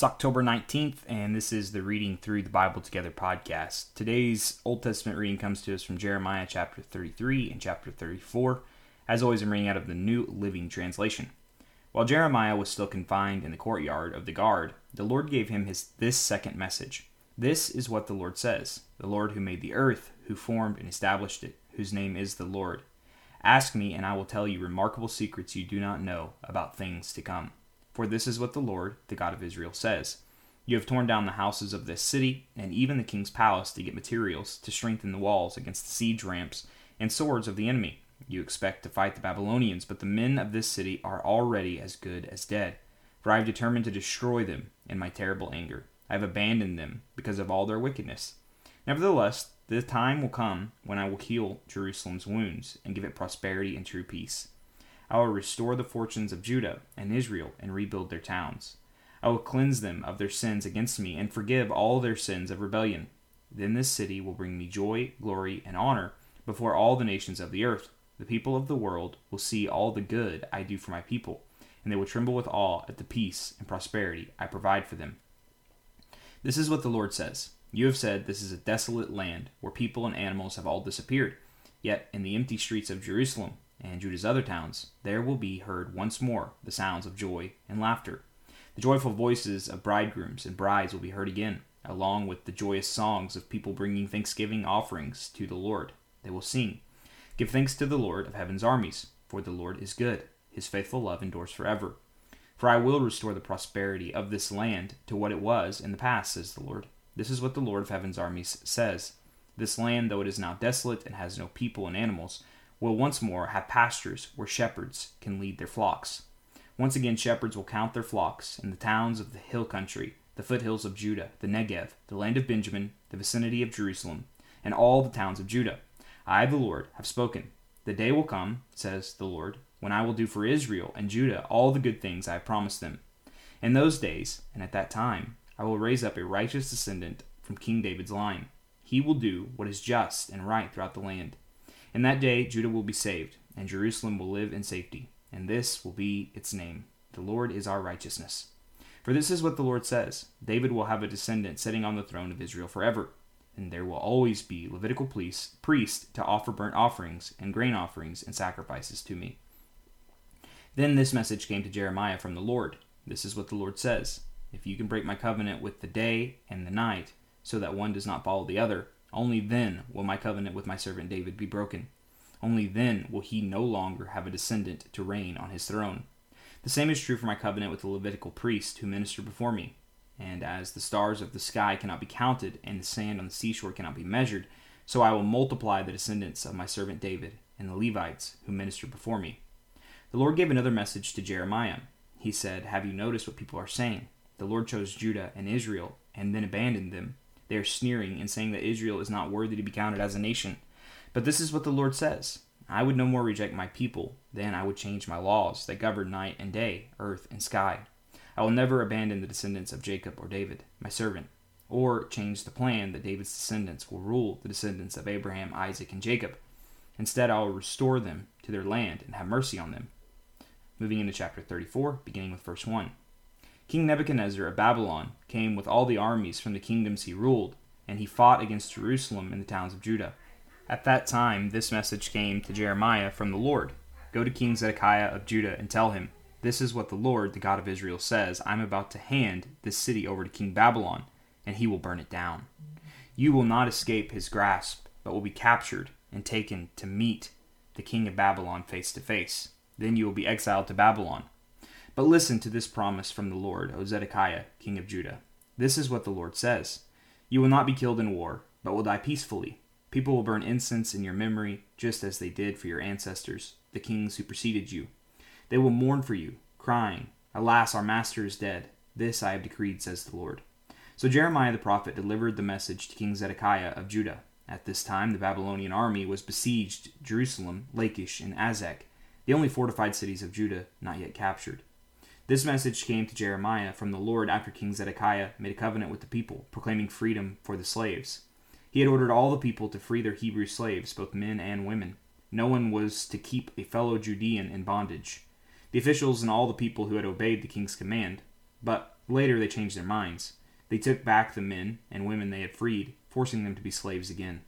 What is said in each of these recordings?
It's October 19th, and this is the Reading Through the Bible Together podcast. Today's Old Testament reading comes to us from Jeremiah chapter 33 and chapter 34. As always, I'm reading out of the New Living Translation. While Jeremiah was still confined in the courtyard of the guard, the Lord gave him his this second message. This is what the Lord says The Lord who made the earth, who formed and established it, whose name is the Lord. Ask me, and I will tell you remarkable secrets you do not know about things to come. For this is what the Lord, the God of Israel, says You have torn down the houses of this city, and even the king's palace, to get materials to strengthen the walls against the siege ramps and swords of the enemy. You expect to fight the Babylonians, but the men of this city are already as good as dead. For I have determined to destroy them in my terrible anger. I have abandoned them because of all their wickedness. Nevertheless, the time will come when I will heal Jerusalem's wounds and give it prosperity and true peace. I will restore the fortunes of Judah and Israel and rebuild their towns. I will cleanse them of their sins against me and forgive all their sins of rebellion. Then this city will bring me joy, glory, and honor before all the nations of the earth. The people of the world will see all the good I do for my people, and they will tremble with awe at the peace and prosperity I provide for them. This is what the Lord says You have said this is a desolate land where people and animals have all disappeared. Yet in the empty streets of Jerusalem and Judah's other towns, there will be heard once more the sounds of joy and laughter. The joyful voices of bridegrooms and brides will be heard again, along with the joyous songs of people bringing thanksgiving offerings to the Lord. They will sing, Give thanks to the Lord of heaven's armies, for the Lord is good. His faithful love endures forever. For I will restore the prosperity of this land to what it was in the past, says the Lord. This is what the Lord of heaven's armies says. This land, though it is now desolate and has no people and animals, will once more have pastures where shepherds can lead their flocks. Once again, shepherds will count their flocks in the towns of the hill country, the foothills of Judah, the Negev, the land of Benjamin, the vicinity of Jerusalem, and all the towns of Judah. I, the Lord, have spoken. The day will come, says the Lord, when I will do for Israel and Judah all the good things I have promised them. In those days, and at that time, I will raise up a righteous descendant from King David's line. He will do what is just and right throughout the land. In that day, Judah will be saved, and Jerusalem will live in safety, and this will be its name The Lord is our righteousness. For this is what the Lord says David will have a descendant sitting on the throne of Israel forever, and there will always be Levitical priest, priest to offer burnt offerings and grain offerings and sacrifices to me. Then this message came to Jeremiah from the Lord. This is what the Lord says If you can break my covenant with the day and the night, so that one does not follow the other, only then will my covenant with my servant David be broken. Only then will he no longer have a descendant to reign on his throne. The same is true for my covenant with the Levitical priest who minister before me. And as the stars of the sky cannot be counted, and the sand on the seashore cannot be measured, so I will multiply the descendants of my servant David and the Levites who minister before me. The Lord gave another message to Jeremiah. He said, Have you noticed what people are saying? The Lord chose Judah and Israel, and then abandoned them they are sneering and saying that Israel is not worthy to be counted as a nation. But this is what the Lord says I would no more reject my people, than I would change my laws that govern night and day, earth and sky. I will never abandon the descendants of Jacob or David, my servant, or change the plan that David's descendants will rule the descendants of Abraham, Isaac, and Jacob. Instead, I will restore them to their land and have mercy on them. Moving into chapter 34, beginning with verse 1. King Nebuchadnezzar of Babylon came with all the armies from the kingdoms he ruled, and he fought against Jerusalem and the towns of Judah. At that time, this message came to Jeremiah from the Lord Go to King Zedekiah of Judah and tell him, This is what the Lord, the God of Israel, says I'm about to hand this city over to King Babylon, and he will burn it down. You will not escape his grasp, but will be captured and taken to meet the king of Babylon face to face. Then you will be exiled to Babylon but listen to this promise from the Lord, O Zedekiah, king of Judah. This is what the Lord says You will not be killed in war, but will die peacefully. People will burn incense in your memory, just as they did for your ancestors, the kings who preceded you. They will mourn for you, crying, Alas, our master is dead. This I have decreed, says the Lord. So Jeremiah the prophet delivered the message to King Zedekiah of Judah. At this time, the Babylonian army was besieged Jerusalem, Lachish, and Azekah, the only fortified cities of Judah not yet captured. This message came to Jeremiah from the Lord after King Zedekiah made a covenant with the people, proclaiming freedom for the slaves. He had ordered all the people to free their Hebrew slaves, both men and women. No one was to keep a fellow Judean in bondage. The officials and all the people who had obeyed the king's command, but Later, they changed their minds. They took back the men and women they had freed, forcing them to be slaves again.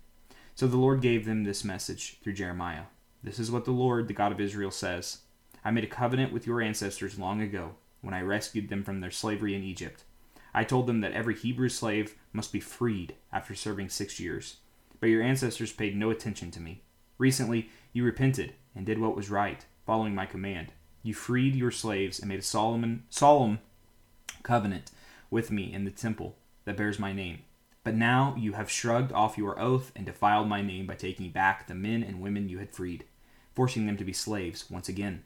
So the Lord gave them this message through Jeremiah This is what the Lord, the God of Israel, says I made a covenant with your ancestors long ago, when I rescued them from their slavery in Egypt. I told them that every Hebrew slave must be freed after serving six years. But your ancestors paid no attention to me. Recently, you repented and did what was right, following my command. You freed your slaves and made a solemn, solemn covenant with me in the temple that bears my name. But now you have shrugged off your oath and defiled my name by taking back the men and women you had freed, forcing them to be slaves once again.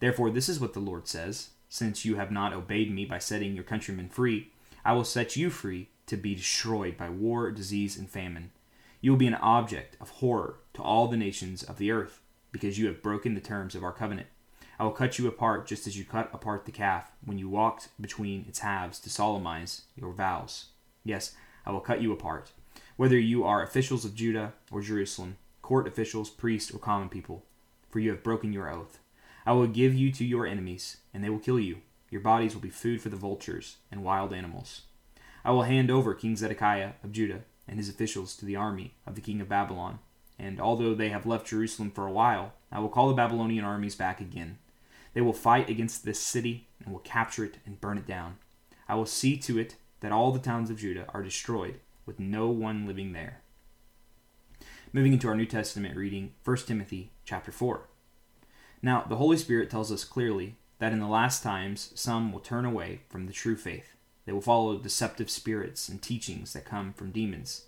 Therefore, this is what the Lord says Since you have not obeyed me by setting your countrymen free, I will set you free to be destroyed by war, disease, and famine. You will be an object of horror to all the nations of the earth, because you have broken the terms of our covenant. I will cut you apart just as you cut apart the calf when you walked between its halves to solemnize your vows. Yes, I will cut you apart. Whether you are officials of Judah or Jerusalem, court officials, priests, or common people, for you have broken your oath. I will give you to your enemies, and they will kill you. Your bodies will be food for the vultures and wild animals. I will hand over King Zedekiah of Judah and his officials to the army of the king of Babylon. And although they have left Jerusalem for a while, I will call the Babylonian armies back again. They will fight against this city and will capture it and burn it down. I will see to it that all the towns of Judah are destroyed, with no one living there. Moving into our New Testament reading, 1 Timothy chapter 4. Now, the Holy Spirit tells us clearly that in the last times some will turn away from the true faith. They will follow deceptive spirits and teachings that come from demons.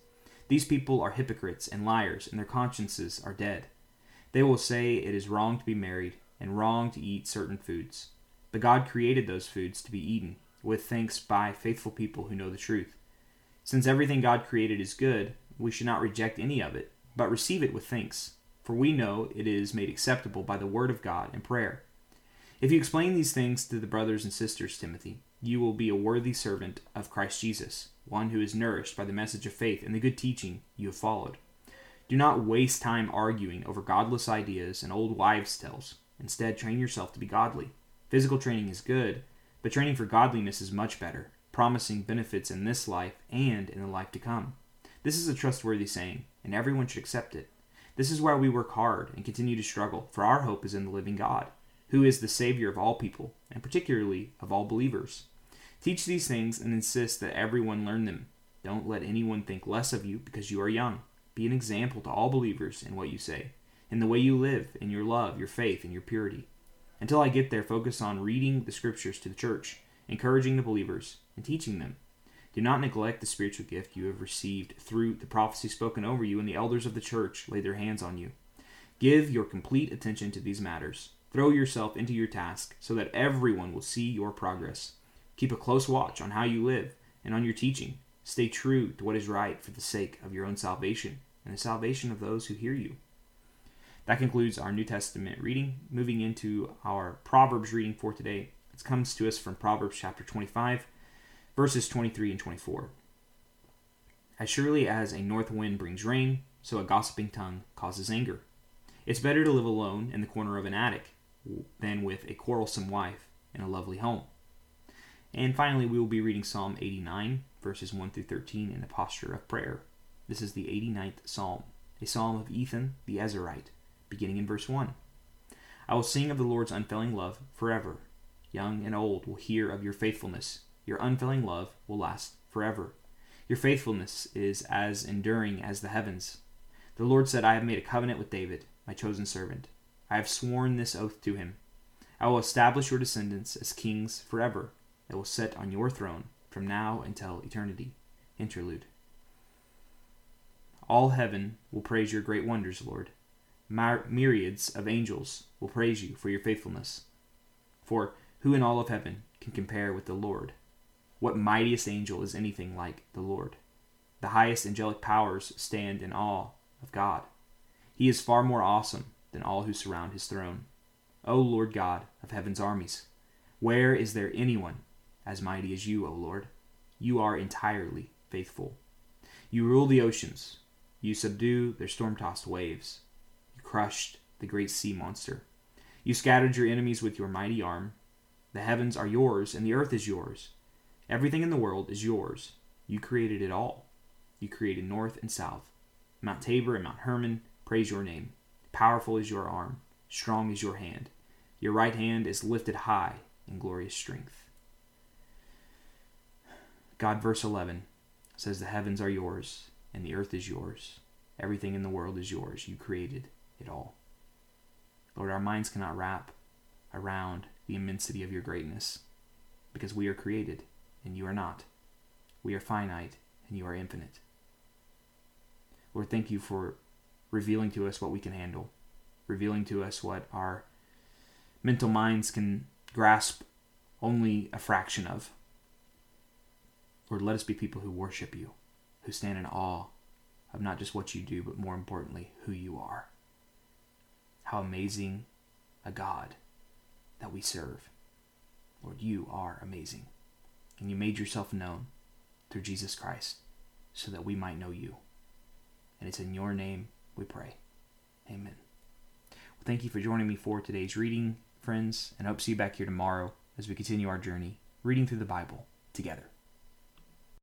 These people are hypocrites and liars, and their consciences are dead. They will say it is wrong to be married and wrong to eat certain foods. But God created those foods to be eaten with thanks by faithful people who know the truth. Since everything God created is good, we should not reject any of it, but receive it with thanks, for we know it is made acceptable by the word of God and prayer. If you explain these things to the brothers and sisters, Timothy, you will be a worthy servant of Christ Jesus, one who is nourished by the message of faith and the good teaching you have followed. Do not waste time arguing over godless ideas and old wives' tales. Instead, train yourself to be godly. Physical training is good, but training for godliness is much better, promising benefits in this life and in the life to come. This is a trustworthy saying, and everyone should accept it. This is why we work hard and continue to struggle, for our hope is in the living God, who is the Savior of all people, and particularly of all believers. Teach these things and insist that everyone learn them. Don't let anyone think less of you because you are young. Be an example to all believers in what you say, in the way you live, in your love, your faith, and your purity. Until I get there, focus on reading the scriptures to the church, encouraging the believers, and teaching them. Do not neglect the spiritual gift you have received through the prophecy spoken over you, and the elders of the church lay their hands on you. Give your complete attention to these matters. Throw yourself into your task so that everyone will see your progress. Keep a close watch on how you live and on your teaching. Stay true to what is right for the sake of your own salvation and the salvation of those who hear you. That concludes our New Testament reading. Moving into our Proverbs reading for today. It comes to us from Proverbs chapter 25, verses 23 and 24. As surely as a north wind brings rain, so a gossiping tongue causes anger. It's better to live alone in the corner of an attic than with a quarrelsome wife in a lovely home. And finally, we will be reading Psalm 89, verses 1 through 13, in a posture of prayer. This is the 89th Psalm, a psalm of Ethan the Ezrahite beginning in verse 1. I will sing of the Lord's unfailing love forever. Young and old will hear of your faithfulness. Your unfailing love will last forever. Your faithfulness is as enduring as the heavens. The Lord said, I have made a covenant with David, my chosen servant. I have sworn this oath to him. I will establish your descendants as kings forever. They will sit on your throne from now until eternity. Interlude. All heaven will praise your great wonders, Lord myriads of angels will praise you for your faithfulness. For who in all of heaven can compare with the Lord? What mightiest angel is anything like the Lord? The highest angelic powers stand in awe of God. He is far more awesome than all who surround his throne. O Lord God of heaven's armies, where is there anyone as mighty as you, O Lord? You are entirely faithful. You rule the oceans, you subdue their storm tossed waves you crushed the great sea monster. You scattered your enemies with your mighty arm. The heavens are yours, and the earth is yours. Everything in the world is yours. You created it all. You created north and south. Mount Tabor and Mount Hermon praise your name. Powerful is your arm, strong is your hand. Your right hand is lifted high in glorious strength. God, verse 11, says, The heavens are yours, and the earth is yours. Everything in the world is yours. You created it all. Lord, our minds cannot wrap around the immensity of your greatness because we are created and you are not. We are finite and you are infinite. Lord, thank you for revealing to us what we can handle, revealing to us what our mental minds can grasp only a fraction of. Lord, let us be people who worship you, who stand in awe of not just what you do, but more importantly, who you are. How amazing a God that we serve. Lord, you are amazing. And you made yourself known through Jesus Christ so that we might know you. And it's in your name we pray. Amen. Well, thank you for joining me for today's reading, friends, and I hope to see you back here tomorrow as we continue our journey reading through the Bible together.